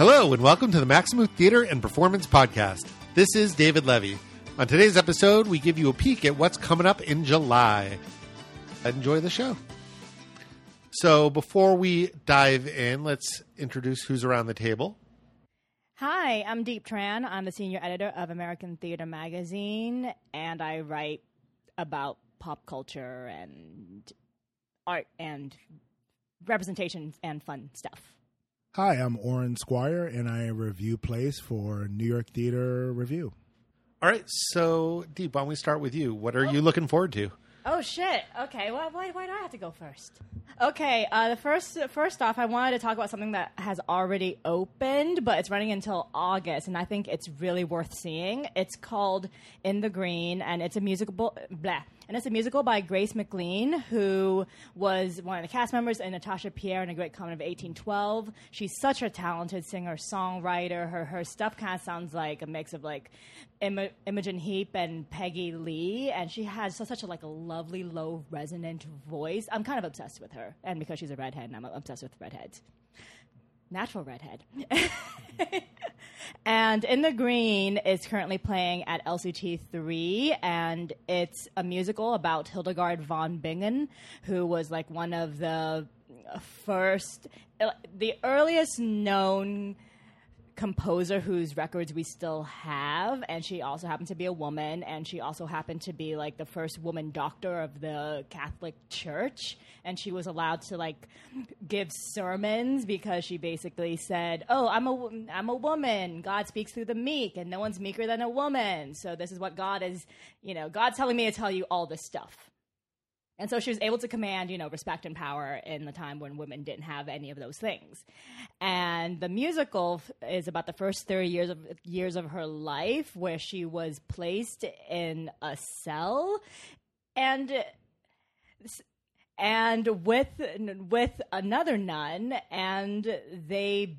Hello, and welcome to the Maxamoo Theater and Performance Podcast. This is David Levy. On today's episode, we give you a peek at what's coming up in July. Enjoy the show. So, before we dive in, let's introduce who's around the table. Hi, I'm Diep Tran. I'm the senior editor of American Theater Magazine, and I write about pop culture and art and representation and fun stuff. Hi, I'm Oren Squire, and I review plays for New York Theater Review. All right, so Diep, why don't we start with you? What are you looking forward to? Oh shit! Okay, why, why, why do I have to go first? Okay, uh, the first first off, I wanted to talk about something that has already opened, but it's running until August, and I think it's really worth seeing. It's called In the Green, and it's a musical. Blah and it's a musical by Grace McLean, who was one of the cast members in Natasha Pierre and A Great Comet of 1812. She's such a talented singer songwriter. Her her stuff kind of sounds like a mix of like Im- Imogen Heap and Peggy Lee, and she has such a like a lovely low resonant voice. I'm kind of obsessed with her, and because she's a redhead, and I'm obsessed with redheads natural redhead. and In the Green is currently playing at LCT3, and it's a musical about Hildegard von Bingen, who was like one of the first, uh, the earliest known composer whose records we still have and she also happened to be a woman and she also happened to be like the first woman doctor of the Catholic Church and she was allowed to like give sermons because she basically said, "Oh, I'm a I'm a woman. God speaks through the meek and no one's meeker than a woman. So this is what God is, you know, God's telling me to tell you all this stuff." And so she was able to command, you know, respect and power in the time when women didn't have any of those things. And the musical is about the first 30 years of years of her life where she was placed in a cell and and with with another nun and they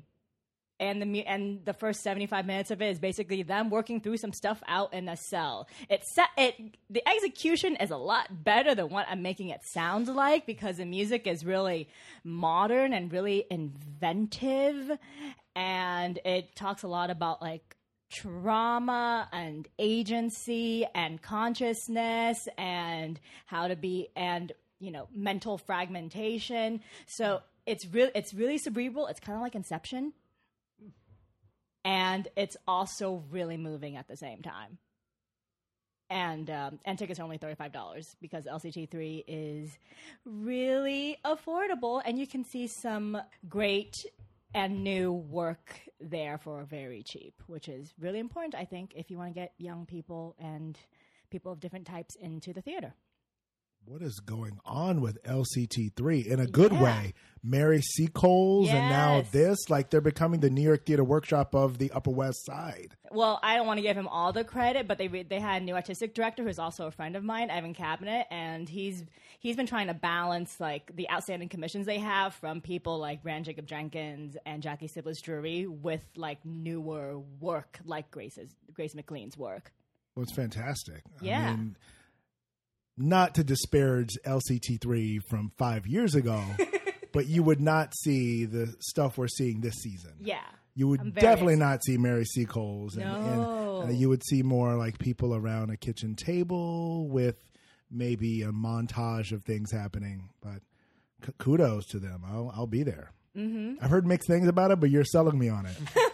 and the and the first 75 minutes of it is basically them working through some stuff out in a cell. It it the execution is a lot better than what I'm making it sound like because the music is really modern and really inventive and it talks a lot about like trauma and agency and consciousness and how to be and you know mental fragmentation. So it's really it's really cerebral. It's kind of like Inception and it's also really moving at the same time. And um, and tickets are only thirty five dollars because LCT three is really affordable, and you can see some great and new work there for very cheap, which is really important, I think, if you want to get young people and people of different types into the theater what is going on with LCT3 in a good yeah. way? Mary Seacoles yes. and now this, like they're becoming the New York Theater Workshop of the Upper West Side. Well, I don't want to give him all the credit, but they they had a new artistic director who's also a friend of mine, Evan Cabnet, and he's he's been trying to balance like the outstanding commissions they have from people like Branden Jacobs-Jenkins and Jackie Sibblies Drury with like newer work like Grace's Grace McLean's work. Well, it's fantastic. Yeah. I mean, not to disparage LCT3 from five years ago, but you would not see the stuff we're seeing this season. Yeah. You would definitely not see Mary Seacoles. And, no. and uh, you would see more like people around a kitchen table with maybe a montage of things happening. But k- kudos to them. I'll, I'll be there. Mm-hmm. I've heard mixed things about it, but you're selling me on it.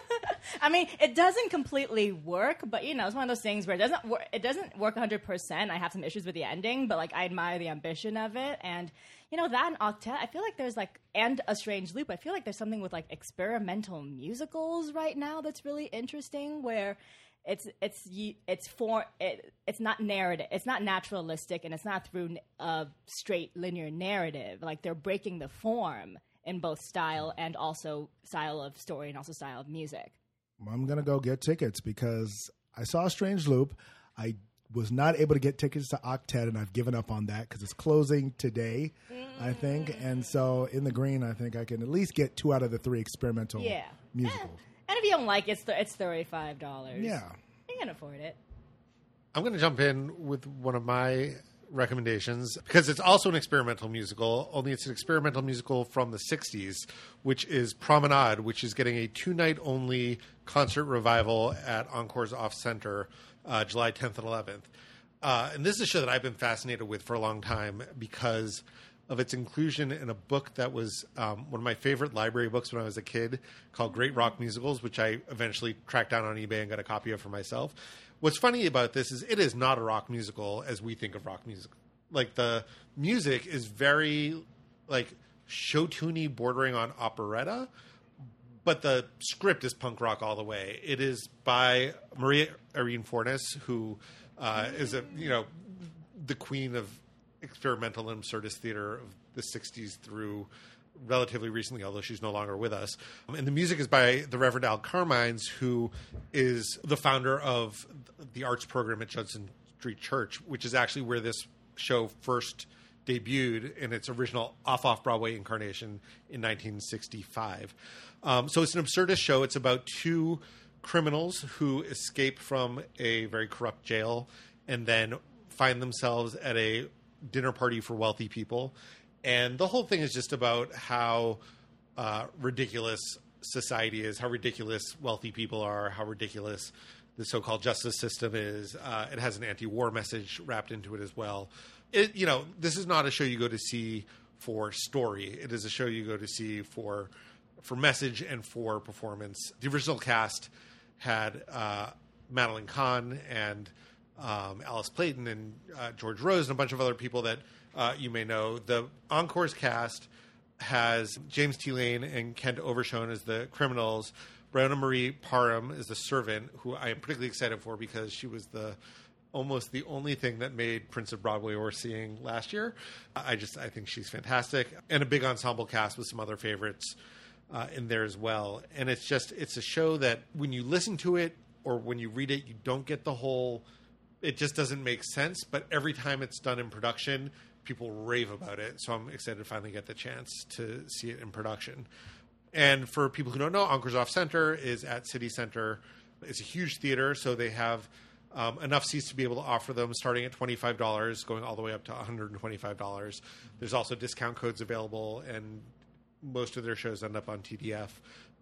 I mean, it doesn't completely work, but you know, it's one of those things where it doesn't work. It doesn't work 100. percent I have some issues with the ending, but like I admire the ambition of it, and you know that Octet. I feel like there's like and a strange loop. I feel like there's something with like experimental musicals right now that's really interesting where it's it's it's for it, it's not narrative it's not naturalistic and it's not through a straight linear narrative like they're breaking the form in both style and also style of story and also style of music I'm gonna go get tickets because I saw Strange Loop. I was not able to get tickets to Octet, and I've given up on that because it's closing today, I think. Mm. And so in the green, I think I can at least get two out of the three experimental yeah. musicals. And if you don't like it, it's, th- it's thirty five dollars. Yeah, you can afford it. I'm going to jump in with one of my recommendations because it's also an experimental musical, only it's an experimental musical from the 60s, which is Promenade, which is getting a two night only concert revival at Encore's Off Center uh, July 10th and 11th. Uh, and this is a show that I've been fascinated with for a long time because of its inclusion in a book that was um, one of my favorite library books when I was a kid called Great Rock Musicals, which I eventually tracked down on eBay and got a copy of for myself. What's funny about this is it is not a rock musical as we think of rock music. Like the music is very like show tuney, bordering on operetta, but the script is punk rock all the way. It is by Maria Irene Fornes, who uh, is a you know the queen of experimental and absurdist theater of the 60s through relatively recently, although she's no longer with us. Um, and the music is by the Reverend Al Carmines, who is the founder of the arts program at Judson Street Church, which is actually where this show first debuted in its original off off Broadway incarnation in 1965. Um, so it's an absurdist show. It's about two criminals who escape from a very corrupt jail and then find themselves at a dinner party for wealthy people. And the whole thing is just about how uh, ridiculous society is, how ridiculous wealthy people are, how ridiculous the so-called justice system is. Uh, it has an anti-war message wrapped into it as well. It, you know, this is not a show you go to see for story. It is a show you go to see for for message and for performance. The original cast had uh, Madeline Kahn and um, Alice Playten and uh, George Rose and a bunch of other people that uh, you may know. The Encore's cast has James T. Lane and Kent Overshown as the criminals. Bryonha Marie Parham is the servant, who I am particularly excited for because she was the almost the only thing that made Prince of Broadway worth seeing last year. I just I think she's fantastic, and a big ensemble cast with some other favorites uh, in there as well. And it's just it's a show that when you listen to it or when you read it, you don't get the whole. It just doesn't make sense. But every time it's done in production, people rave about it. So I'm excited to finally get the chance to see it in production. And for people who don't know, Off Center is at City Center. It's a huge theater, so they have um, enough seats to be able to offer them starting at $25, going all the way up to $125. There's also discount codes available, and most of their shows end up on TDF.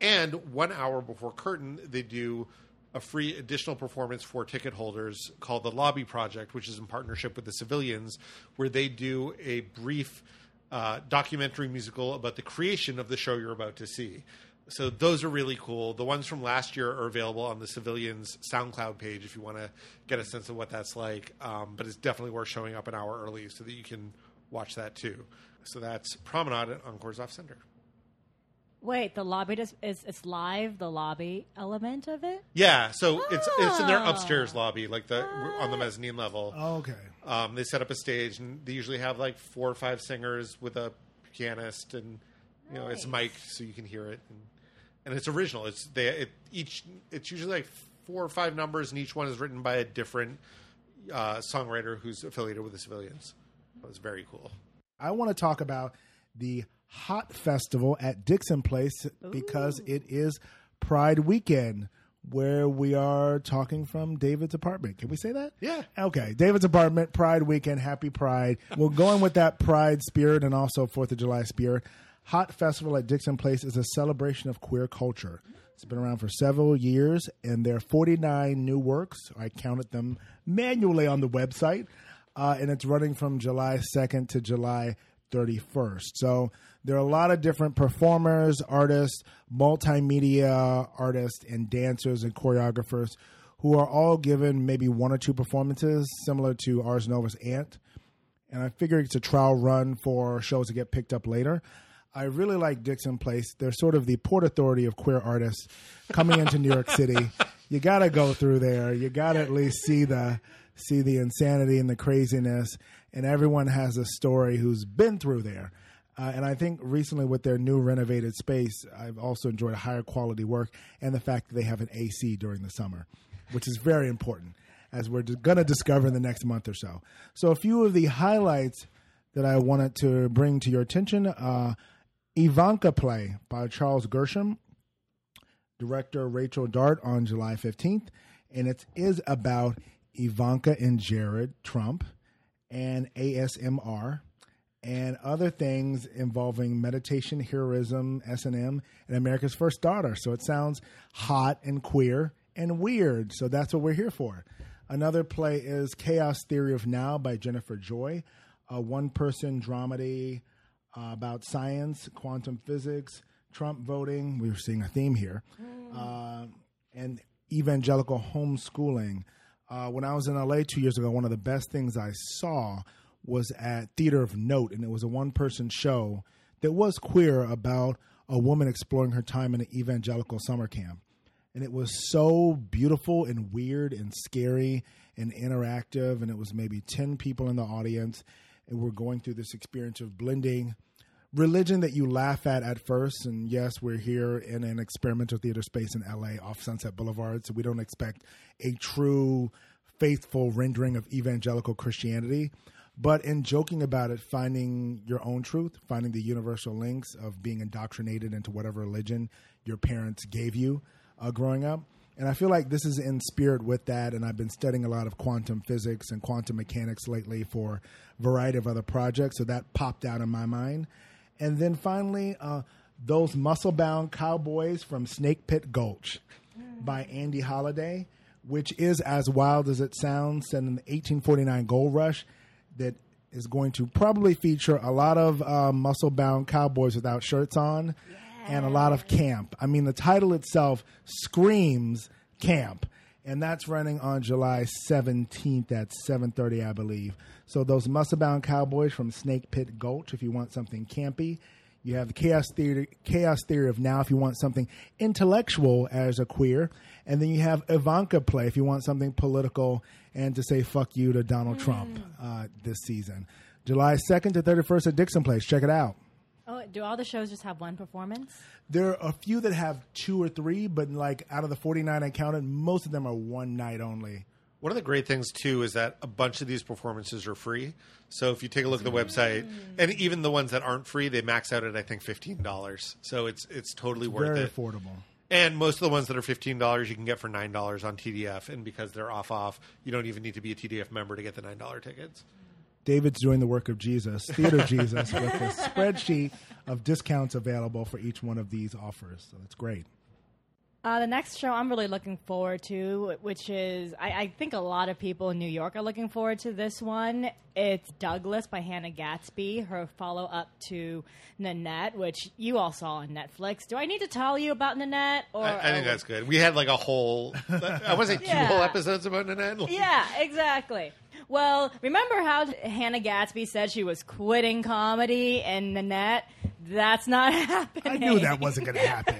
And one hour before curtain, they do a free additional performance for ticket holders called the Lobby Project, which is in partnership with the Civilians, where they do a brief uh, documentary musical about the creation of the show you're about to see. So those are really cool. The ones from last year are available on the Civilians SoundCloud page if you want to get a sense of what that's like. Um, but it's definitely worth showing up an hour early so that you can watch that too. So that's Promenade at Encore's Off Center. Wait, the lobby is, is it's live. The lobby element of it. Yeah, so it's it's in their Ah. upstairs lobby, like the on the mezzanine level. Oh, okay. Um, they set up a stage, and they usually have like four or five singers with a pianist, and you know it's Nice. mic'd so you can hear it, and, and it's original. It's they it, each it's usually like four or five numbers, and each one is written by a different uh, songwriter who's affiliated with the Civilians. It was very cool. I want to talk about the Hot Festival at Dixon Place because it is Pride weekend where we are talking from David's apartment. Can we say that? Yeah. Okay. David's apartment, Pride weekend, happy Pride. We're going with that Pride spirit and also 4th of July spirit. Hot Festival at Dixon Place is a celebration of queer culture. It's been around for several years, and there are 49 new works. I counted them manually on the website, uh, and it's running from July 2nd to July 31st. So there are a lot of different performers, artists, multimedia artists, and dancers and choreographers who are all given maybe one or two performances, similar to Ars Nova's Ant. And I figure it's a trial run for shows to get picked up later. I really like Dixon Place. They're sort of the port authority of queer artists coming into New York City. You got to go through there. You got to at least see the see the insanity and the craziness. And everyone has a story who's been through there. Uh, and I think recently with their new renovated space, I've also enjoyed a higher quality work and the fact that they have an AC during the summer, which is very important as we're going to discover in the next month or so. So, a few of the highlights that I wanted to bring to your attention uh, Ivanka Play by Charles Gershom, director Rachel Dart on July 15th. And it is about Ivanka and Jared Trump and ASMR and other things involving meditation, heroism, S&M, and America's First Daughter. So it sounds hot and queer and weird. So that's what we're here for. Another play is Chaos Theory of Now by Jennifer Joy, a one-person dramedy uh, about science, quantum physics, Trump voting. We're seeing a theme here, uh, and evangelical homeschooling. Uh, when I was in LA two years ago, one of the best things I saw was at Theater of Note, and it was a one person show that was queer about a woman exploring her time in an evangelical summer camp. And it was so beautiful and weird and scary and interactive. And it was maybe 10 people in the audience. And we're going through this experience of blending religion that you laugh at at first. And yes, we're here in an experimental theater space in LA off Sunset Boulevard. So we don't expect a true, faithful rendering of evangelical Christianity. But in joking about it, finding your own truth, finding the universal links of being indoctrinated into whatever religion your parents gave you uh, growing up. And I feel like this is in spirit with that. And I've been studying a lot of quantum physics and quantum mechanics lately for a variety of other projects. So that popped out in my mind. And then finally, uh, those muscle bound cowboys from Snake Pit Gulch by Andy Holiday, which is as wild as it sounds, set in the 1849 gold rush that is going to probably feature a lot of uh, muscle bound cowboys without shirts on and a lot of camp. I mean, the title itself screams camp. And that's running on July 17th at 7:30, I believe. So those muscle-bound cowboys from Snake Pit Gulch, if you want something campy, you have the chaos theory, chaos theory of now, if you want something intellectual as a queer, and then you have Ivanka play if you want something political and to say fuck you to Donald Trump uh, this season. July 2nd to 31st at Dixon Place. Check it out. Oh, do all the shows just have one performance? There are a few that have two or three, but like out of the 49 I counted, most of them are one night only. One of the great things too is that a bunch of these performances are free. So if you take a look at the website, and even the ones that aren't free, they max out at I think fifteen dollars. So it's it's totally worth Very it. affordable. And most of the ones that are fifteen dollars, you can get for nine dollars on TDF. And because they're off off, you don't even need to be a TDF member to get the nine dollar tickets. David's doing the work of Jesus, Theater Jesus, with a spreadsheet of discounts available for each one of these offers. So that's great. Uh, the next show I'm really looking forward to, which is, I, I think a lot of people in New York are looking forward to this one. It's Douglas by Hannah Gadsby, her follow up to Nanette, which you all saw on Netflix. Do I need to tell you about Nanette? Or I, I think that's good. We had like a whole, I want to say two Yeah. whole episodes about Nanette. Yeah, exactly. Well, remember how Hannah Gadsby said she was quitting comedy and Nanette? That's not happening. I knew that wasn't going to happen.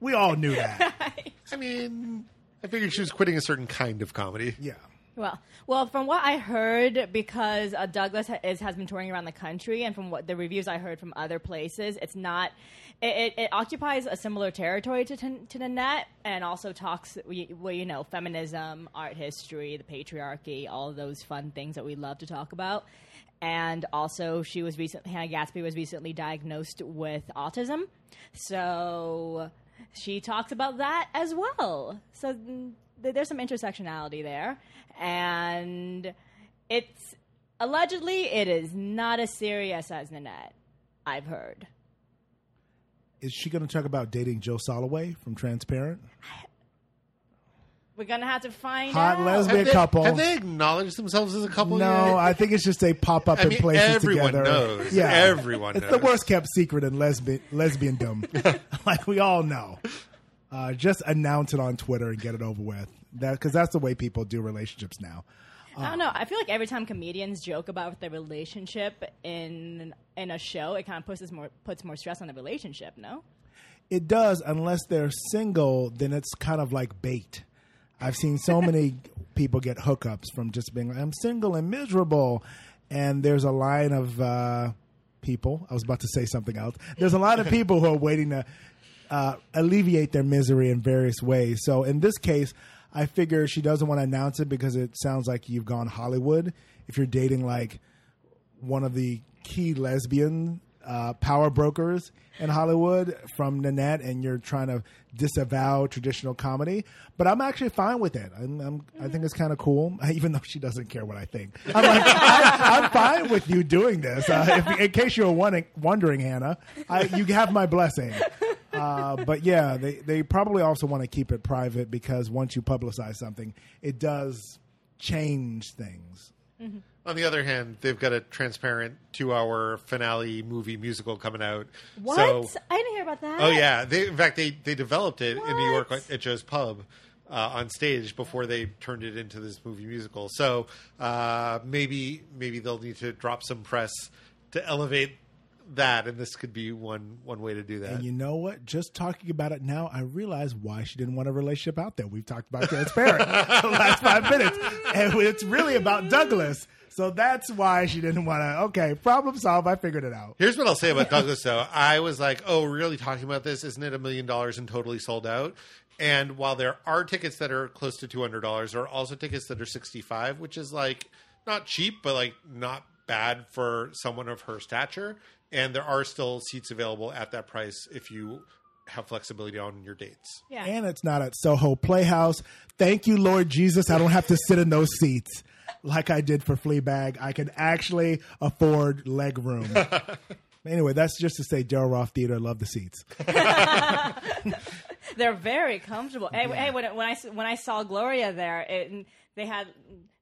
We all knew that. I mean, I figured she was quitting a certain kind of comedy. Yeah. Well, well, from what I heard, because uh, Douglas ha- is, has been touring around the country, and from what the reviews I heard from other places, it's not. It, it, it occupies a similar territory to to, to Nanette, and also talks, well, you know, feminism, art history, the patriarchy, all of those fun things that we love to talk about. And also, she was recently Hannah Gadsby was recently diagnosed with autism, so she talks about that as well. So th- there's some intersectionality there, and it's allegedly it is not as serious as Nanette. I've heard. Is she going to talk about dating Joe Soloway from Transparent? We're gonna have to find Hot out. lesbian Have they, couple. have they acknowledged themselves as a couple no, yet? I think it's just they pop up I in mean, places everyone together. knows. Yeah, Everyone It's the worst kept secret in lesbian lesbiandom. like we all know. Uh, just announce it on Twitter and get it over with. That because that's the way people do relationships now. I don't know. I feel like every time comedians joke about their relationship in in a show, it kind of puts more puts more stress on the relationship. No. It does, unless they're single, then it's kind of like bait. I've seen so many people get hookups from just being like, I'm single and miserable. And there's a line of uh, people, I was about to say something else. There's a lot of people who are waiting to uh, alleviate their misery in various ways. So in this case, I figure she doesn't want to announce it because it sounds like you've gone Hollywood. If you're dating like one of the key lesbian uh, power brokers in Hollywood from Nanette, and you're trying to disavow traditional comedy. But I'm actually fine with it. I'm, I'm, I think it's kind of cool, even though she doesn't care what I think. I'm like, I, am fine with you doing this. Uh, if, in case you're wondering, wondering Hannah, I, you have my blessing. Uh, but yeah, they, they probably also want to keep it private because once you publicize something, it does change things. Mm-hmm. On the other hand, they've got a transparent two-hour finale movie musical coming out. What? So, I didn't hear about that. oh yeah, they, in fact they they developed it in New York at Joe's Pub. Uh, on stage before they turned it into this movie musical, so uh, maybe maybe they'll need to drop some press to elevate that, and this could be one one way to do that. And you know what? Just talking about it now, I realize why she didn't want a relationship out there. We've talked about transparent the last five minutes, and it's really about Douglas. So that's why she didn't want to. Okay, problem solved. I figured it out. Here's what I'll say about Douglas, though. I was like, oh, really talking about this? Isn't it a million dollars and totally sold out? And while there are tickets that are close to $200, there are also tickets that are 65 which is like not cheap, but like not bad for someone of her stature. And there are still seats available at that price if you have flexibility on your dates. Yeah. And it's not at Soho Playhouse. Thank you, Lord Jesus. I don't have to sit in those seats like I did for Fleabag. I can actually afford leg room. anyway, that's just to say, Daryl Roth Theater, love the seats. They're very comfortable. Hey, hey, when, when I s- when I saw Gloria there, it, they had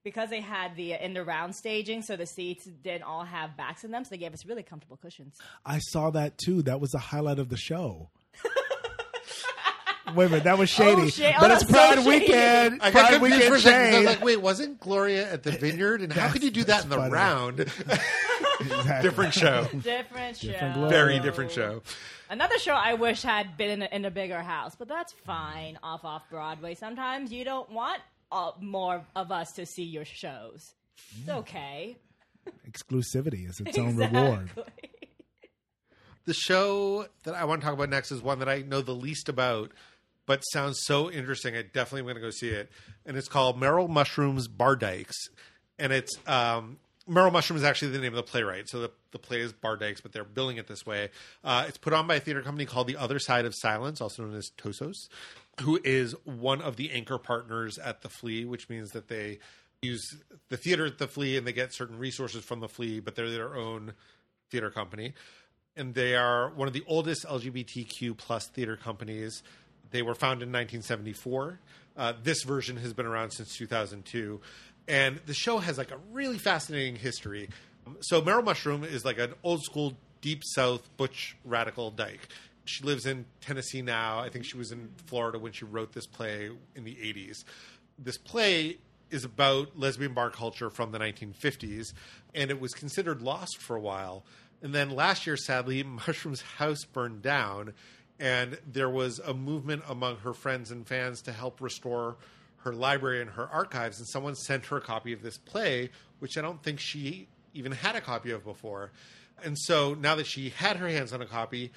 because they had the uh, in the round staging, so the seats didn't all have backs in them, so they gave us really comfortable cushions. I saw that too. That was the highlight of the show. Wait a minute, that was shady. Oh, shade. Oh, but it's that's so Pride shady. Weekend. I got Pride confused for Weekend a second. 'cause I was shade. like, wait, wasn't Gloria at the Vineyard? And how could you do that in the funny. round? Exactly. different show. Different show. Different Gloria. Very different show. Another show I wish had been in a, in a bigger house, but that's fine. Off off Broadway. Sometimes you don't want uh, more of us to see your shows. It's okay. Exclusivity is its own reward. Exactly. The show that I want to talk about next is one that I know the least about, but sounds so interesting. I definitely am going to go see it. And it's called Merril Mushroom's Bar Dykes. And it's um, Merrill Mushroom is actually the name of the playwright. So the, the play is Bar Dykes, but they're billing it this way. Uh, it's put on by a theater company called The Other Side of Silence, also known as Tosos, who is one of the anchor partners at the Flea, which means that they use the theater at the Flea and they get certain resources from the Flea, but they're their own theater company and they are one of the oldest LGBTQ plus theater companies. They were found in 1974. Uh, this version has been around since 2002, and the show has like a really fascinating history. So Merril Mushroom is like an old school deep South butch radical dyke. She lives in Tennessee now. I think she was in Florida when she wrote this play in the 80s. This play is about lesbian bar culture from the 1950s, and it was considered lost for a while. And then last year, sadly, Mushroom's house burned down, and there was a movement among her friends and fans to help restore her library and her archives. And someone sent her a copy of this play, which I don't think she even had a copy of before. And so now that she had her hands on a copy,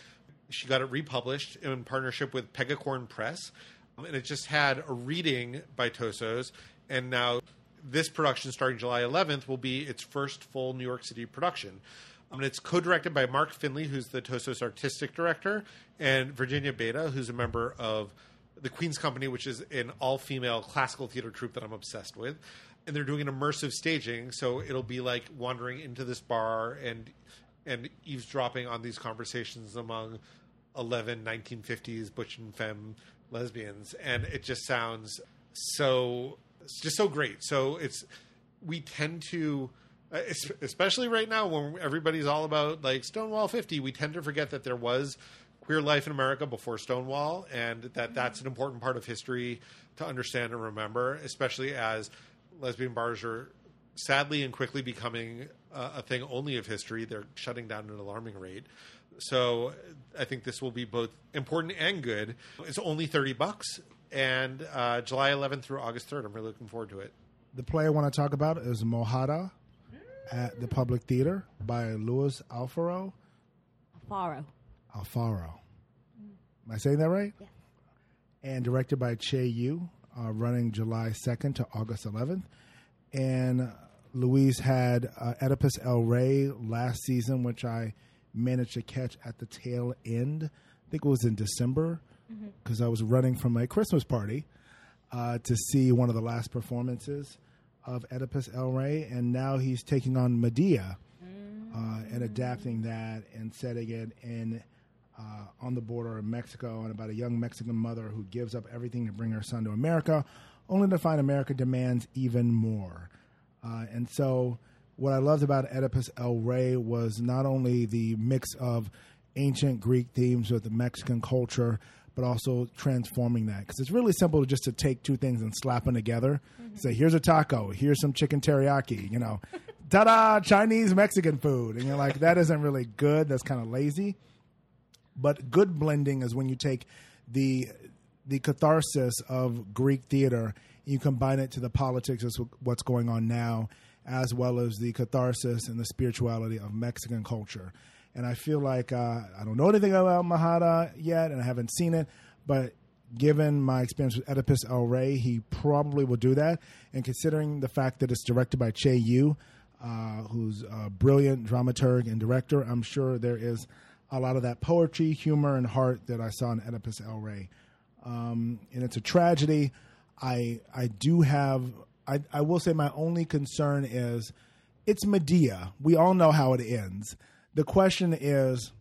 she got it republished in partnership with Pegacorn Press. And it just had a reading by Tosos. And now this production, starting July 11th, will be its first full New York City production. Um, and it's co-directed by Mark Finley, who's the Tosos artistic director, and Virginia Baeta, who's a member of the Queen's Company, which is an all-female classical theater troupe that I'm obsessed with. And they're doing an immersive staging, so it'll be like wandering into this bar and and eavesdropping on these conversations among 11 1950s butch and femme lesbians and it just sounds so just so great so it's we tend to especially right now when everybody's all about like stonewall 50 we tend to forget that there was queer life in america before stonewall and that that's an important part of history to understand and remember especially as lesbian bars are sadly and quickly becoming uh, a thing only of history they're shutting down at an alarming rate so I think this will be both important and good. It's only thirty bucks, and uh, July 11th through August 3rd. I'm really looking forward to it. The play I want to talk about is Mojada at the Public Theater by Luis Alfaro. Alfaro. Alfaro. Am I saying that right? Yeah. And directed by Chay Yew, uh, running July 2nd to August 11th. And Luis had uh, Oedipus El Rey last season, which I managed to catch at the tail end. I think it was in December because I was running from my Christmas party uh, to see one of the last performances of Oedipus El Rey, and now he's taking on Medea uh, and adapting that and setting it in uh, on the border of Mexico and about a young Mexican mother who gives up everything to bring her son to America, only to find America demands even more. Uh, and so, what I loved about Oedipus El Rey was not only the mix of ancient Greek themes with the Mexican culture, but also transforming that because it's really simple just to take two things and slap them together. Mm-hmm. Say, here's a taco, here's some chicken teriyaki, you know, ta-da, Chinese Mexican food, and you're like, that isn't really good. That's kind of lazy. But good blending is when you take the the catharsis of Greek theater, you combine it to the politics of what's going on now, as well as the catharsis and the spirituality of Mexican culture. And I feel like uh, I don't know anything about Mojada yet, and I haven't seen it, but given my experience with Oedipus El Rey, he probably will do that. And considering the fact that it's directed by Chay Yew, uh, who's a brilliant dramaturg and director, I'm sure there is a lot of that poetry, humor, and heart that I saw in Oedipus El Rey. Um, and it's a tragedy. I I do have. I, I will say my only concern is it's Medea. We all know how it ends. The question is,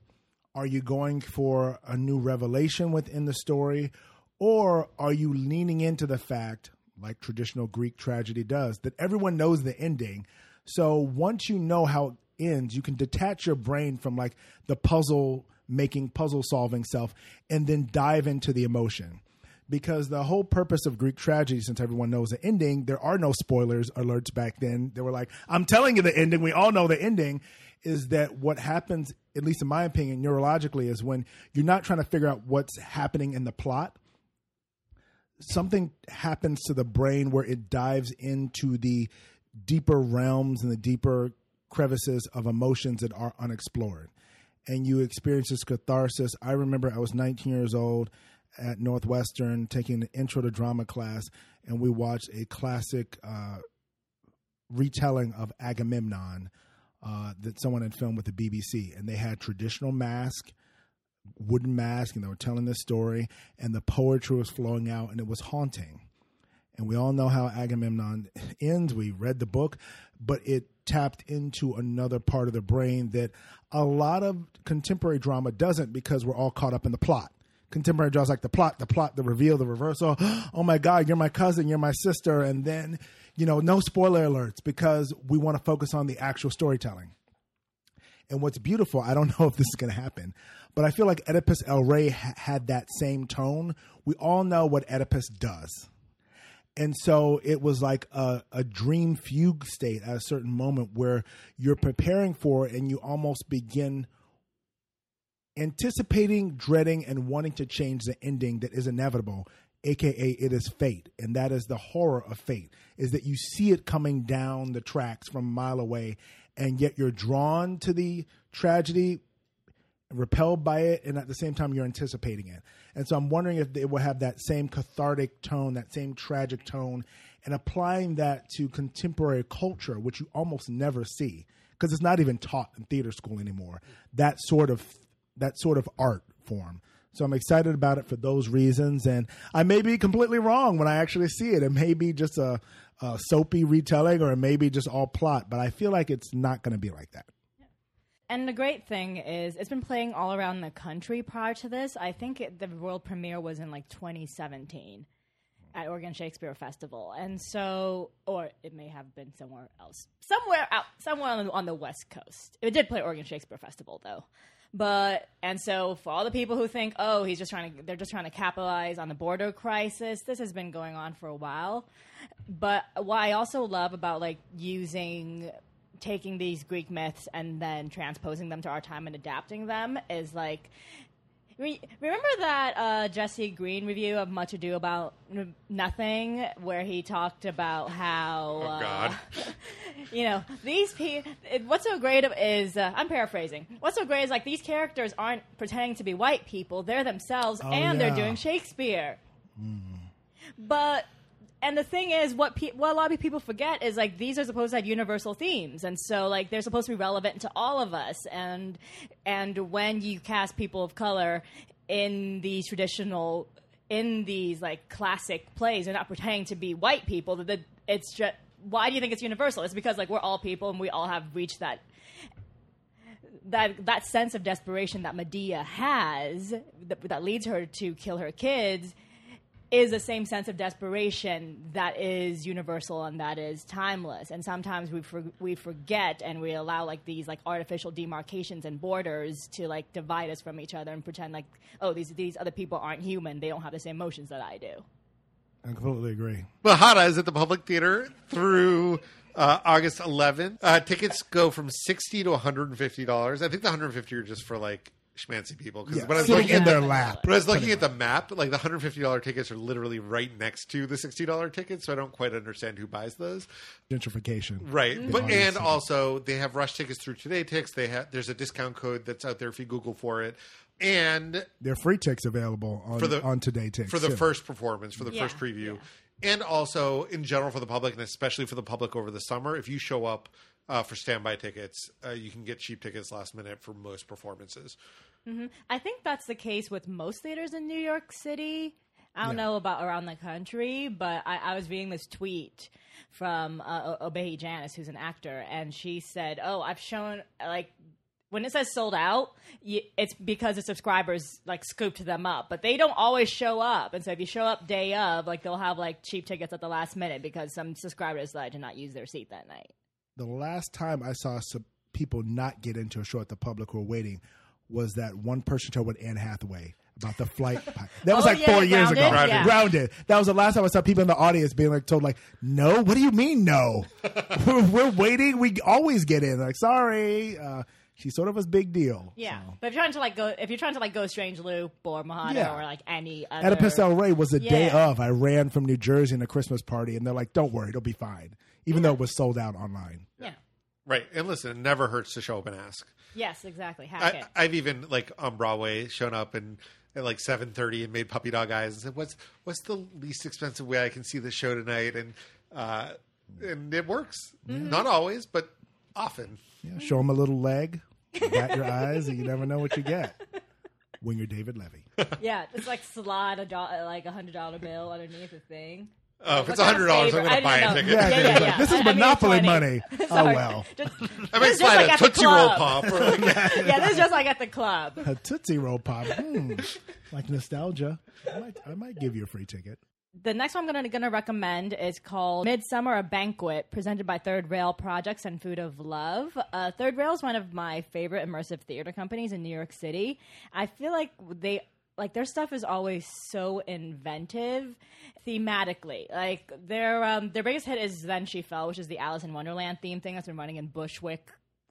are you going for a new revelation within the story, or are you leaning into the fact, like traditional Greek tragedy does, that everyone knows the ending? So once you know how it ends, you can detach your brain from like the puzzle making, puzzle solving self, and then dive into the emotion. Because the whole purpose of Greek tragedy, since everyone knows the ending, there are no spoilers alerts back then. They were like, I'm telling you the ending. We all know the ending. Is that what happens, at least in my opinion, neurologically, is when you're not trying to figure out what's happening in the plot, something happens to the brain where it dives into the deeper realms and the deeper crevices of emotions that are unexplored. And you experience this catharsis. I remember I was 19 years old at Northwestern taking an intro to drama class, and we watched a classic uh, retelling of Agamemnon uh, that someone had filmed with the BBC. And they had traditional mask, wooden mask, and they were telling this story, and the poetry was flowing out, and it was haunting and we all know how Agamemnon ends. We read the book, but it tapped into another part of the brain that a lot of contemporary drama doesn't because we're all caught up in the plot. Contemporary draws like the plot, the plot, the reveal, the reversal. Oh my God, you're my cousin, you're my sister. And then, you know, no spoiler alerts because we want to focus on the actual storytelling. And what's beautiful, I don't know if this is going to happen, but I feel like Oedipus El Rey ha- had that same tone. We all know what Oedipus does and so it was like a, a, dream fugue state at a certain moment where you're preparing for it and you almost begin anticipating dreading and wanting to change the ending that is inevitable aka it is fate. And that is the horror of fate is that you see it coming down the tracks from a mile away and yet you're drawn to the tragedy repelled by it and at the same time you're anticipating it. And so i'm wondering if they will have that same cathartic tone that same tragic tone and applying that to contemporary culture which you almost never see because it's not even taught in theater school anymore. That sort of that sort of art form. So i'm excited about it for those reasons. And i may be completely wrong when i actually see it. It may be just a, a soapy retelling or it may be just all plot but i feel like it's not going to be like that. And the great thing is, it's been playing all around the country prior to this. I think it, the world premiere was in like 2017 at Oregon Shakespeare Festival, and so, or it may have been somewhere else, somewhere out, somewhere on the, on the West Coast. It did play Oregon Shakespeare Festival though, but and so for all the people who think, oh, he's just trying to, they're just trying to capitalize on the border crisis. This has been going on for a while. But what I also love about like using taking these Greek myths and then transposing them to our time and adapting them is like. Re- remember that uh, Jesse Green review of Much Ado About Nothing, where he talked about how, Oh, God. uh, you know, these people. What's so great is uh, I'm paraphrasing. What's so great is like these characters aren't pretending to be white people; they're themselves, Oh, and yeah. they're doing Shakespeare. But and the thing is, what pe- what a lot of people forget is like these are supposed to have universal themes, and so like they're supposed to be relevant to all of us. And and when you cast people of color in these traditional, in these like classic plays, they're not pretending to be white people. That it's just why do you think it's universal? It's because like we're all people and we all have reached that that that sense of desperation that Medea has that, that leads her to kill her kids is the same sense of desperation that is universal and that is timeless. And sometimes we for, we forget and we allow like these like artificial demarcations and borders to like divide us from each other and pretend like oh these these other people aren't human. They don't have the same emotions that I do. I completely agree. Mojada is at the Public Theater through uh, August 11th. Uh, tickets go from 60 to $150. I think the 150 are just for like schmancy people. Because Yeah, when I was looking at their lap. When I was looking at the map, like the $150 tickets are literally right next to the $60 tickets, so I don't quite understand who buys those. Gentrification. Right, but Obviously. and also they have rush tickets through TodayTix. They have there's a discount code that's out there if you Google for it, and There are free ticks available on, For the- on TodayTix. for the too. first performance, for the Yeah, first preview, and also in general for the public, and especially for the public over the summer. If you show up uh, for standby tickets, uh, you can get cheap tickets last minute for most performances. I think that's the case with most theaters in New York City. I don't know about around the country, but I, I was reading this tweet from uh, Obehi Janice, who's an actor, and she said, "Oh, I've shown like." When it says sold out, it's because the subscribers like scooped them up, but they don't always show up. And so if you show up day of, like they'll have like cheap tickets at the last minute because some subscribers decided to not use their seat that night. the last time I saw some people not get into a show at the public were waiting was that one person show with Anne Hathaway about the flight. That was Oh, like yeah, four years ago. Grounded? Yeah. Grounded. That was the last time I saw people in the audience being like told like, "No, what do you mean no? we're, we're waiting. We always get in." Like, sorry, uh, she's sort of a big deal. Yeah, So. but if you're trying to like go, if you're trying to like go Strange Loop or Mojada Yeah. or like any other, Oedipus El Rey was the day of. I ran from New Jersey in a Christmas party, and they're like, "Don't worry, it'll be fine," even though it was sold out online. yeah, Right, and listen, it never hurts to show up and ask. yes, exactly. Hack I, it. I've even like on Broadway shown up and at like seven thirty and made puppy dog eyes and said, "What's what's the least expensive way I can see the show tonight?" And uh, and it works. Not always, but often. Yeah, show them a little leg, bat your eyes, and you never know what you get when you're David Levy. yeah, it's like slide a do- like a hundred dollar bill underneath the thing. Oh, if it's kind of hundred dollars, I'm going to buy a ticket. know. Yeah, yeah, yeah. This is I- I mean, monopoly 20. money. Oh Sorry. well, Just, I might this is just slide like a at the Tootsie Roll pop. Or like, yeah, this is just like at the club. a Tootsie Roll pop, hmm. like nostalgia. I might, I might give you a free ticket. The next one I'm gonna, gonna recommend is called Midsummer a Banquet, presented by Third Rail Projects and Food of Love. Uh, Third Rail is one of my favorite immersive theater companies in New York City. I feel like they like their stuff is always so inventive thematically. Like their um, their biggest hit is Then She Fell, which is the Alice in Wonderland theme thing that's been running in Bushwick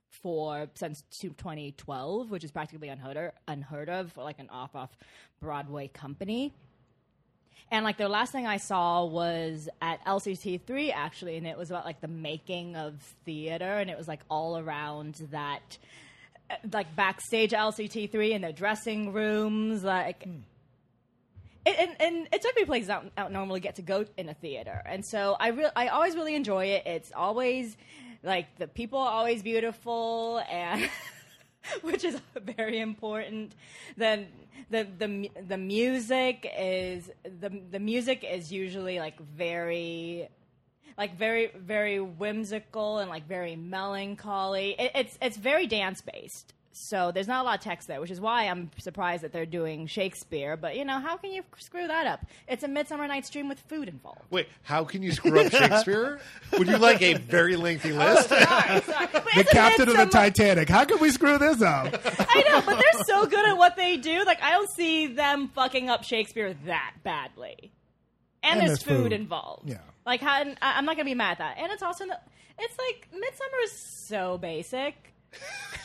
for since 2012, which is practically unheard of, unheard of for like an off off Broadway company. And like the last thing I saw was at LCT3 actually, and it was about like the making of theater, and it was like all around that, Uh, like backstage at LCT3 in the dressing rooms, like. Hmm. It, and, and it took me places I don't, I don't normally get to go in a theater, and so I re- I always really enjoy it. It's always like the people are always beautiful, and which is very important. Then the the the music is the the music is usually like very like very very whimsical and like very melancholy. It, it's it's very dance based. So there's not a lot of text there, which is why I'm surprised that they're doing Shakespeare. But you know, how can you screw that up? It's a Midsummer Night's Dream with food involved. wait, how can you screw up Shakespeare? Would you like a very lengthy oh, list? Sorry, sorry. The captain of the Titanic. How can we screw this up? I know, but they're so good at what they do. Like I don't see them fucking up Shakespeare that badly. And, And there's there's food, food. involved. Yeah. Like how, I'm not gonna be mad at that. And it's also the, it's like Midsummer is so basic.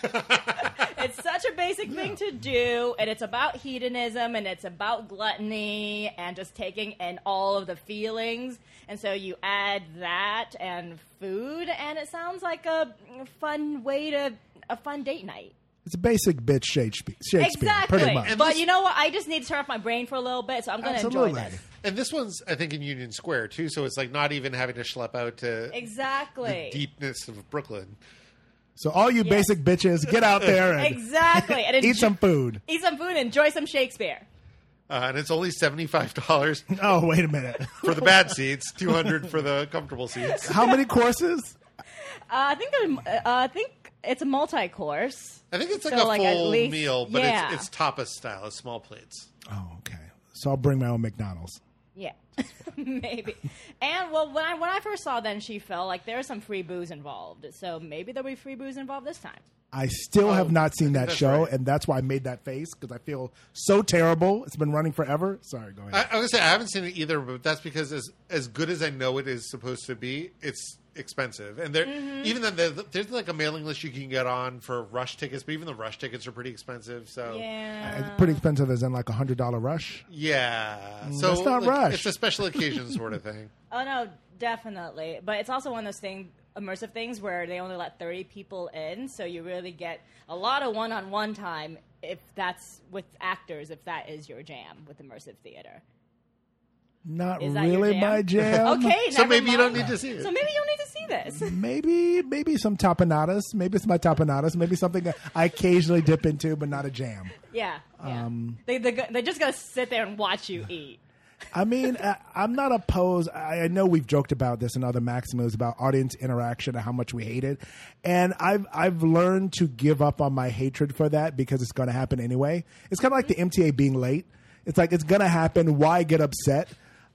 it's such a basic thing to do, and it's about hedonism, and it's about gluttony, and just taking in all of the feelings. And so you add that and food, and it sounds like a fun way to a fun date night. It's a basic bitch Shakespeare. Shakespeare exactly. Pretty much. But this- you know what? I just need to turn off my brain for a little bit, so I'm going to enjoy Absolutely. this. And this one's, I think, in Union Square too. So it's like not even having to schlep out to Exactly. the deepness of Brooklyn. So all you basic bitches, get out there and Exactly. And eat enjoy- some food. Eat some food. And enjoy some Shakespeare. Uh, and it's only seventy five dollars Oh, wait a minute. for the bad seats, two hundred for the comfortable seats. How many courses? Uh, I think there's- uh, I think it's a multi-course. I think it's like So, a like, at full least- meal, but yeah. it's it's tapas style, it's small plates. Oh, okay. So I'll bring my own McDonald's. Yeah, maybe. And well, when I when I first saw Then She Fell, like there was some free booze involved. So maybe there'll be free booze involved this time. I still Oh, have not seen that that's show, right. and that's why I made that face because I feel so terrible. It's been running forever. Sorry, go ahead. I, I was gonna say I haven't seen it either, but that's because as as good as I know it is supposed to be, it's expensive. And there, Mm-hmm. even then, there's like a mailing list you can get on for rush tickets, but even the rush tickets are pretty expensive. So Yeah. it's pretty expensive, as in like a hundred dollar rush. yeah, so it's not like, Rush. It's a special occasion sort of thing. Oh no, definitely. But it's also one of those things, immersive things, where they only let thirty people in, so you really get a lot of one-on-one time. If that's with actors, if that is your jam with immersive theater. Not Is that your really jam? my jam. Okay, So never maybe you don't mind. need to see it. So maybe you don't need to see this. Maybe, maybe some tapenades. Maybe it's my tapanadas. Maybe something I occasionally dip into, but not a jam. Yeah, yeah. Um, they they go- they're just gonna sit there and watch you eat. I mean, I- I'm not opposed. I I know we've joked about this in other Maxamoos about audience interaction and how much we hate it, and I've I've learned to give up on my hatred for that because it's going to happen anyway. It's kind of like the MTA being late. It's like it's going to happen. Why get upset?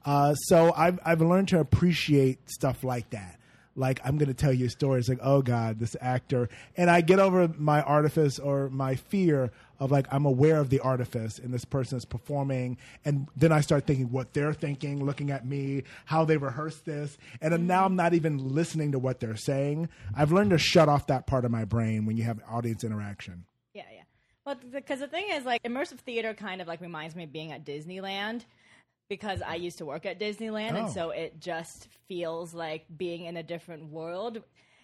Uh, so I've I've learned to appreciate stuff like that. Like I'm going to tell you a story. It's like, oh God, this actor, and I get over my artifice or my fear of like I'm aware of the artifice and this person is performing, and then I start thinking what they're thinking, looking at me, how they rehearsed this, and now I'm not even listening to what they're saying. I've learned to shut off that part of my brain when you have audience interaction. Yeah, yeah. But because the thing is, like, immersive theater kind of like reminds me of being at Disneyland because I used to work at Disneyland, Oh. and so it just feels like being in a different world.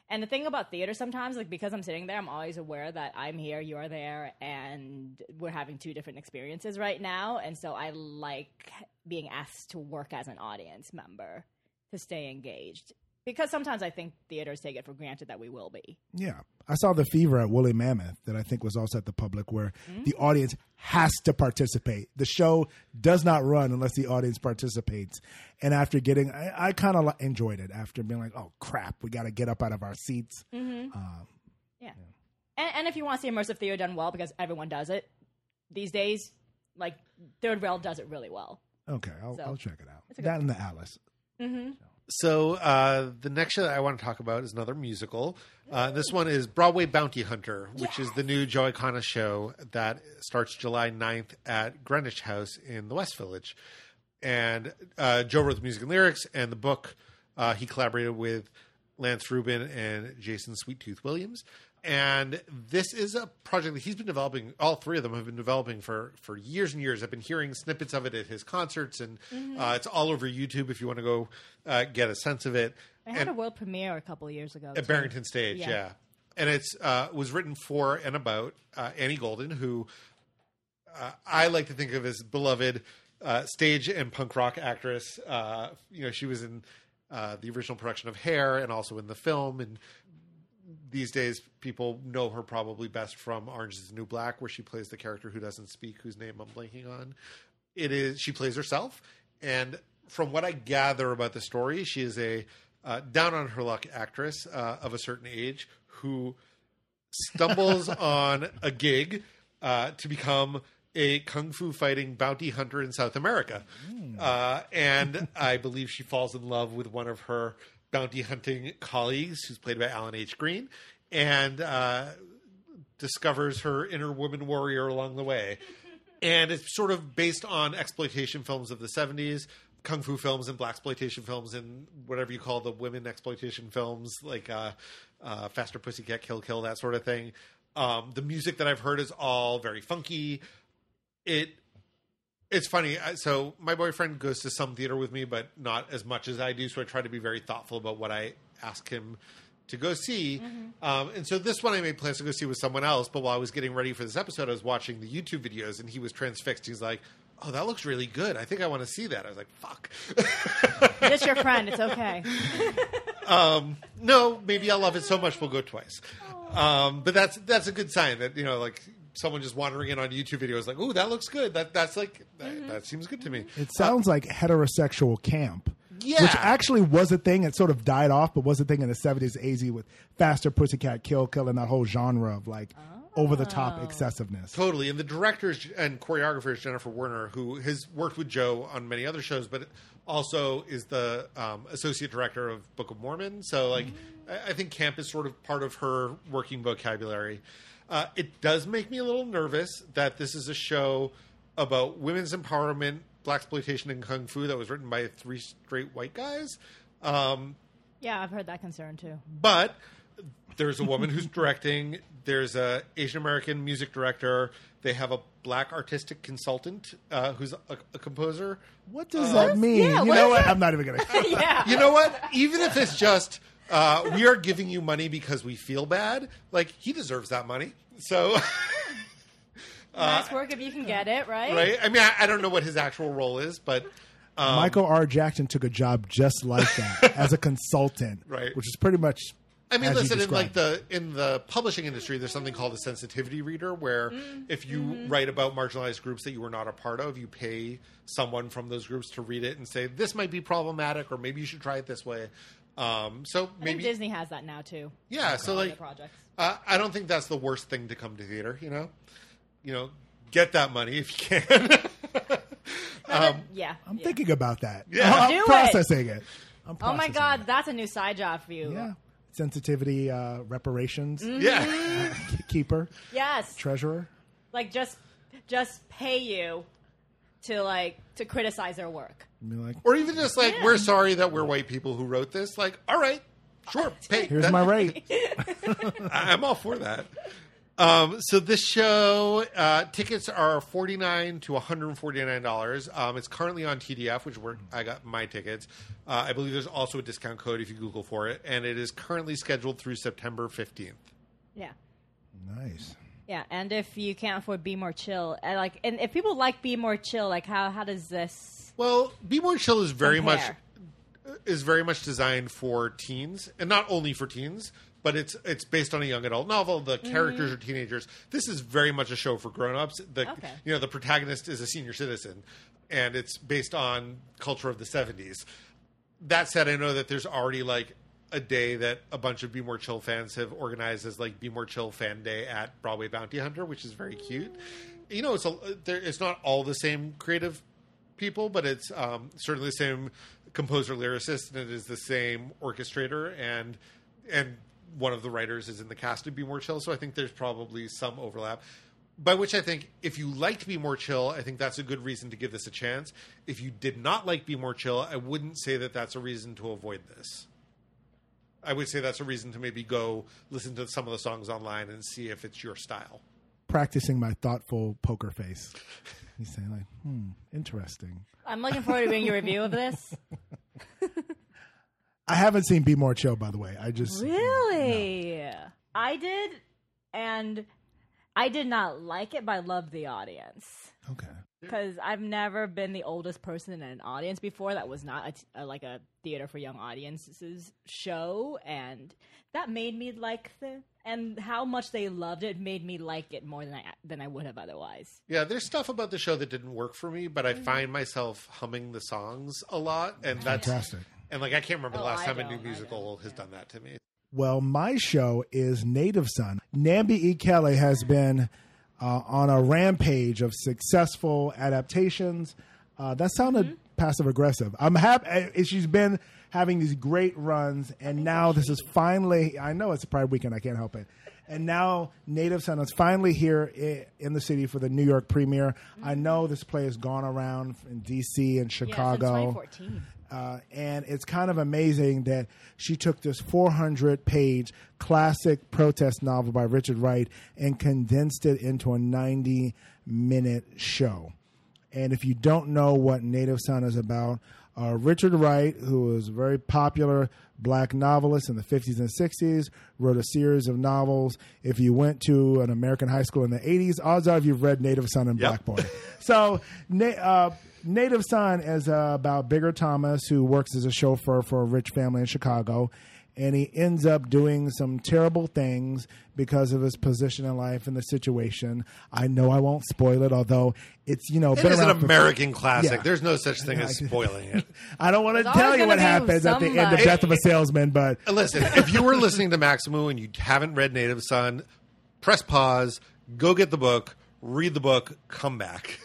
And the thing about theater sometimes, like, because I'm sitting there, I'm always aware that I'm here, you're there, and we're having two different experiences right now. And so I like being asked to work as an audience member to stay engaged. Because sometimes I think theaters take it for granted that we will be. Yeah. I saw the fever at Woolly Mammoth that I think was also at the public where mm-hmm. the audience has to participate. The show does not run unless the audience participates. And after getting, I, I kind of enjoyed it after being like, oh crap, we got to get up out of our seats. Mm-hmm. Um, yeah. And, and if you want to see immersive theater done well, because everyone does it these days, like Third Rail does it really well. Okay, I'll, So, I'll check it out. That and the Alice. Mm-hmm. So uh, the next show that I want to talk about is another musical. Uh, this one is Broadway Bounty Hunter, which is the new Joe Iconis show that starts July 9th at Greenwich House in the West Village. And uh, Joe wrote the music and lyrics, and the book uh, he collaborated with Lance Rubin and Jason Sweettooth Williams. And this is a project that he's been developing. All three of them have been developing for for years and years. I've been hearing snippets of it at his concerts, and uh, it's all over YouTube if you want to go uh, get a sense of it. I had And- a world premiere a couple of years ago. at. Barrington Stage, Yeah. yeah. And it's uh, was written for and about uh, Annie Golden, who uh, I like to think of as beloved uh, stage and punk rock actress. Uh, you know, she was in uh, the original production of Hair and also in the film. And these days, people know her probably best from Orange Is the New Black, where she plays the character who doesn't speak, whose name I'm blanking on. It is she plays herself, and from what I gather about the story, she is a uh, down on her luck actress uh, of a certain age who stumbles on a gig uh, to become a kung fu fighting bounty hunter in South America. Uh, and I believe she falls in love with one of her bounty hunting colleagues, who's played by Alan H. Green, and uh, discovers her inner woman warrior along the way. And it's sort of based on exploitation films of the 70s, kung fu films and black exploitation films, and whatever you call the women exploitation films, like uh, uh, Faster Pussycat Kill Kill, that sort of thing. Um, the music that I've heard is all very funky. It it's funny. So my boyfriend goes to some theater with me, but not as much as I do. So I try to be very thoughtful about what I ask him to go see. Mm-hmm. Um, and so this one I made plans to go see with someone else. But while I was getting ready for this episode, I was watching the YouTube videos, and he was transfixed. He's like, "Oh, that looks really good. I think I want to see that." I was like, "Fuck." Just your friend. It's okay. no, maybe I'll love it so much we'll go twice. Um, but that's that's a good sign that you know, like someone just wandering in on YouTube videos, like, "Ooh, that looks good." That that's like that, that seems good to me. It sounds like heterosexual camp. Yeah. Which actually was a thing. It sort of died off, but was a thing in the 70s, AZ with Faster Pussycat Kill Kill and that whole genre of like over the top excessiveness. Totally, and the directors and choreographer is Jennifer Werner, who has worked with Joe on many other shows, but also is the um, associate director of Book of Mormon. So, like, I, I think camp is sort of part of her working vocabulary. Uh, it does make me a little nervous that this is a show about women's empowerment, black exploitation, and kung fu that was written by three straight white guys. Um, Yeah, I've heard that concern too. but there's a woman who's directing. There's a Asian American music director. They have a black artistic consultant uh, who's a, a composer. What does that mean? yeah, you what know what? that? I'm not even going to. Yeah. You know what? Even if it's just uh, we are giving you money because we feel bad, like he deserves that money. So, nice work if you can get it right. right? I mean, I, I don't know what his actual role is, but um, Michael R. Jackson took a job just like that as a consultant, Right. Which is pretty much. I mean, as you listen, in like the in the publishing industry, there's something called a sensitivity reader, where if you write about marginalized groups that you were not a part of, you pay someone from those groups to read it and say this might be problematic, or maybe you should try it this way. Um, so I think maybe, Disney has that now too. yeah. So like, projects. uh, I don't think that's the worst thing to come to theater. You know, you know, get that money if you can. Um, yeah. I'm yeah. thinking about that. Yeah. I'm Do it. processing it. I'm Oh my God, it. that's a new side job for you. Yeah. Sensitivity uh, reparations yeah, keeper Yes. treasurer. Like just just pay you to like to criticize their work. I mean, like, or even just like Yeah. we're sorry that we're white people who wrote this. Like, all right, sure, pay. here's That- my rate. I- I'm all for that. Um, so this show uh, tickets are forty nine to one hundred and forty nine dollars. Um, it's currently on TDF, which where I got my tickets. Uh, I believe there's also a discount code if you Google for it, and it is currently scheduled through September fifteenth. Yeah. nice. Yeah, and if you can't afford Be More Chill, and like, and if people like Be More Chill, like, how how does this? Well, Be More Chill is very much is very much designed for teens, and not only for teens, but it's it's based on a young adult novel. The mm-hmm. characters are teenagers. This is very much a show for grown-ups. The Okay. you know the protagonist is a senior citizen, and it's based on culture of the seventies. That said, I know that there's already like a day that a bunch of Be More Chill fans have organized as like Be More Chill Fan Day at Broadway Bounty Hunter, which is very cute. You know, it's a it's not all the same creative people, but it's um, certainly the same composer lyricist, and it is the same orchestrator, and and one of the writers is in the cast of Be More Chill. So I think there's probably some overlap. By which I think, if you liked Be More Chill, I think that's a good reason to give this a chance. If you did not like Be More Chill, I wouldn't say that that's a reason to avoid this. I would say that's a reason to maybe go listen to some of the songs online and see if it's your style. Practicing my thoughtful poker face. He's saying like, hmm, interesting. I'm looking forward to reading your review of this. I haven't seen Be More Chill, by the way. I just Really? I did, and I did not like it, but I loved the audience. okay. Because I've never been the oldest person in an audience before. That was not a t- a, like a theater for young audiences show, and that made me like the and how much they loved it made me like it more than I than I would have otherwise. Yeah, there's stuff about the show that didn't work for me, but I mm-hmm. find myself humming the songs a lot, and that's Fantastic. And like I can't remember the Oh, last I time a new musical has yeah. done that to me. Well, my show is Native Son. Nambi E. Kelly has been uh, on a rampage of successful adaptations. Uh, that sounded passive aggressive. I'm happy. She's been having these great runs, and now this is finally. I know it's a Pride weekend. I can't help it. And now Native Son is finally here in the city for the New York premiere. I know this play has gone around in D.C. and Chicago. Yeah, 2014. Uh, and it's kind of amazing that she took this 400 page classic protest novel by Richard Wright and condensed it into a 90 minute show. And if you don't know what Native Son is about, uh, Richard Wright, who was a very popular black novelist in the 50s and 60s, wrote a series of novels. If you went to an American high school in the 80s, odds are you've read Native Son and Yep. Black Boy. so, na- uh, Native Son is uh, about Bigger Thomas, who works as a chauffeur for a rich family in Chicago. And he ends up doing some terrible things because of his position in life and the situation. I know I won't spoil it, although it's you know It been is an around for- American classic. Yeah. There's no such thing as spoiling it. I don't want to There's tell you what gonna be happens at the end of somebody. Death of a Salesman, but Listen, if you were listening to Maxamoo and you haven't read Native Son, press pause, go get the book, read the book, come back.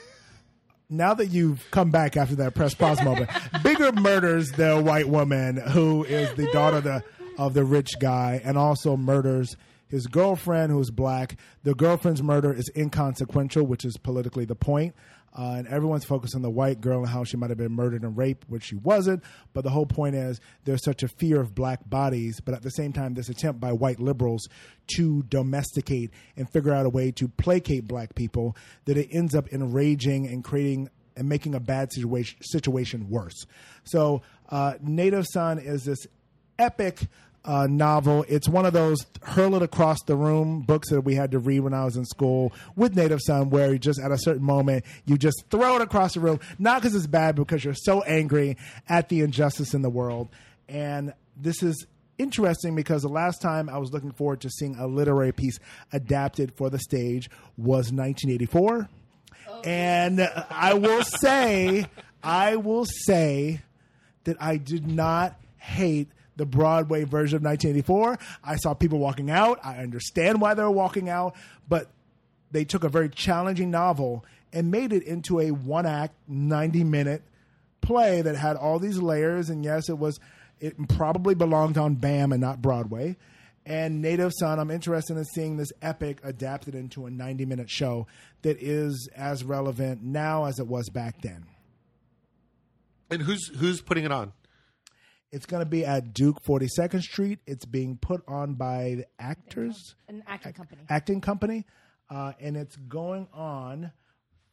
now that you've come back after that press pause moment, Bigger murders the white woman who is the daughter of the, of the rich guy and also murders his girlfriend who's black. The girlfriend's murder is inconsequential, which is politically the point. Uh, and everyone's focused on the white girl and how she might have been murdered and raped, which she wasn't. But the whole point is there's such a fear of black bodies, but at the same time, this attempt by white liberals to domesticate and figure out a way to placate black people that it ends up enraging and creating and making a bad situation situation worse. So, uh, Native Son is this epic uh, novel. It's one of those hurl it across the room books that we had to read when I was in school with Native Son, where you just at a certain moment you just throw it across the room, not because it's bad, but because you're so angry at the injustice in the world. And this is interesting because the last time I was looking forward to seeing a literary piece adapted for the stage was 1984. And I will say, I will say that I did not hate the Broadway version of 1984. I saw people walking out. I understand why they were walking out, but they took a very challenging novel and made it into a one act, 90 minute play that had all these layers. And yes, it was, it probably belonged on BAM and not Broadway. And Native Son, I'm interested in seeing this epic adapted into a 90 minute show that is as relevant now as it was back then. And who's who's putting it on? It's going to be at Duke 42nd Street. It's being put on by the Actors An acting company. Acting Company, uh, and it's going on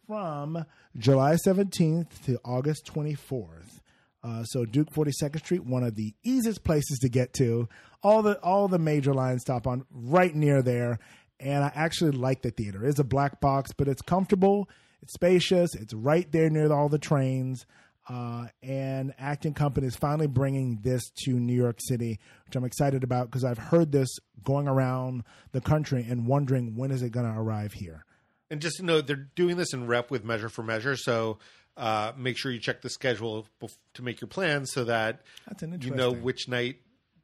from July 17th to August 24th. Uh, so Duke 42nd Street, one of the easiest places to get to. All the all the major lines stop on right near there, and I actually like the theater. It's a black box, but it's comfortable. It's spacious. It's right there near all the trains. Uh, and acting company is finally bringing this to New York City, which I'm excited about because I've heard this going around the country and wondering when is it going to arrive here. And just to know they're doing this in rep with Measure for Measure, so uh, make sure you check the schedule to make your plans so that That's an you know which night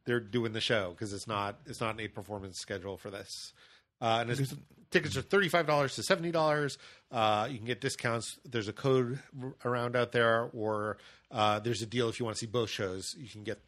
they're doing the show because it's not it's not an eight performance schedule for this. Uh, and it's, tickets are thirty five dollars to seventy dollars. Uh, you can get discounts. There's a code around out there, or uh, there's a deal if you want to see both shows. You can get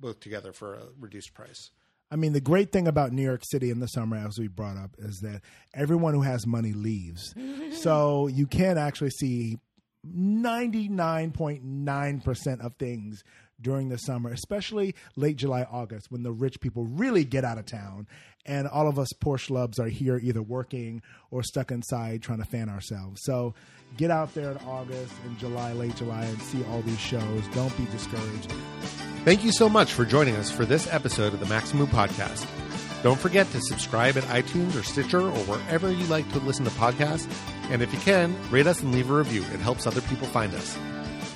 both together for a reduced price. I mean, the great thing about New York City in the summer, as we brought up, is that everyone who has money leaves. so you can actually see 99.9% of things during the summer, especially late July, August, when the rich people really get out of town. And all of us poor schlubs are here either working or stuck inside trying to fan ourselves. So get out there in August and July, late July, and see all these shows. Don't be discouraged. Thank you so much for joining us for this episode of the Maxamoo Podcast. Don't forget to subscribe at iTunes or Stitcher or wherever you like to listen to podcasts. And if you can, rate us and leave a review. It helps other people find us.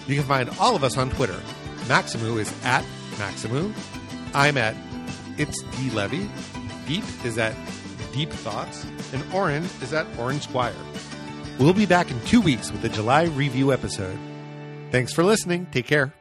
You can find all of us on Twitter. Maxamoo is at Maxamoo. I'm at It's D Levy. Diep is at Deep Thoughts. And Oren is at Orange Squire. We'll be back in two weeks with the July review episode. Thanks for listening. Take care.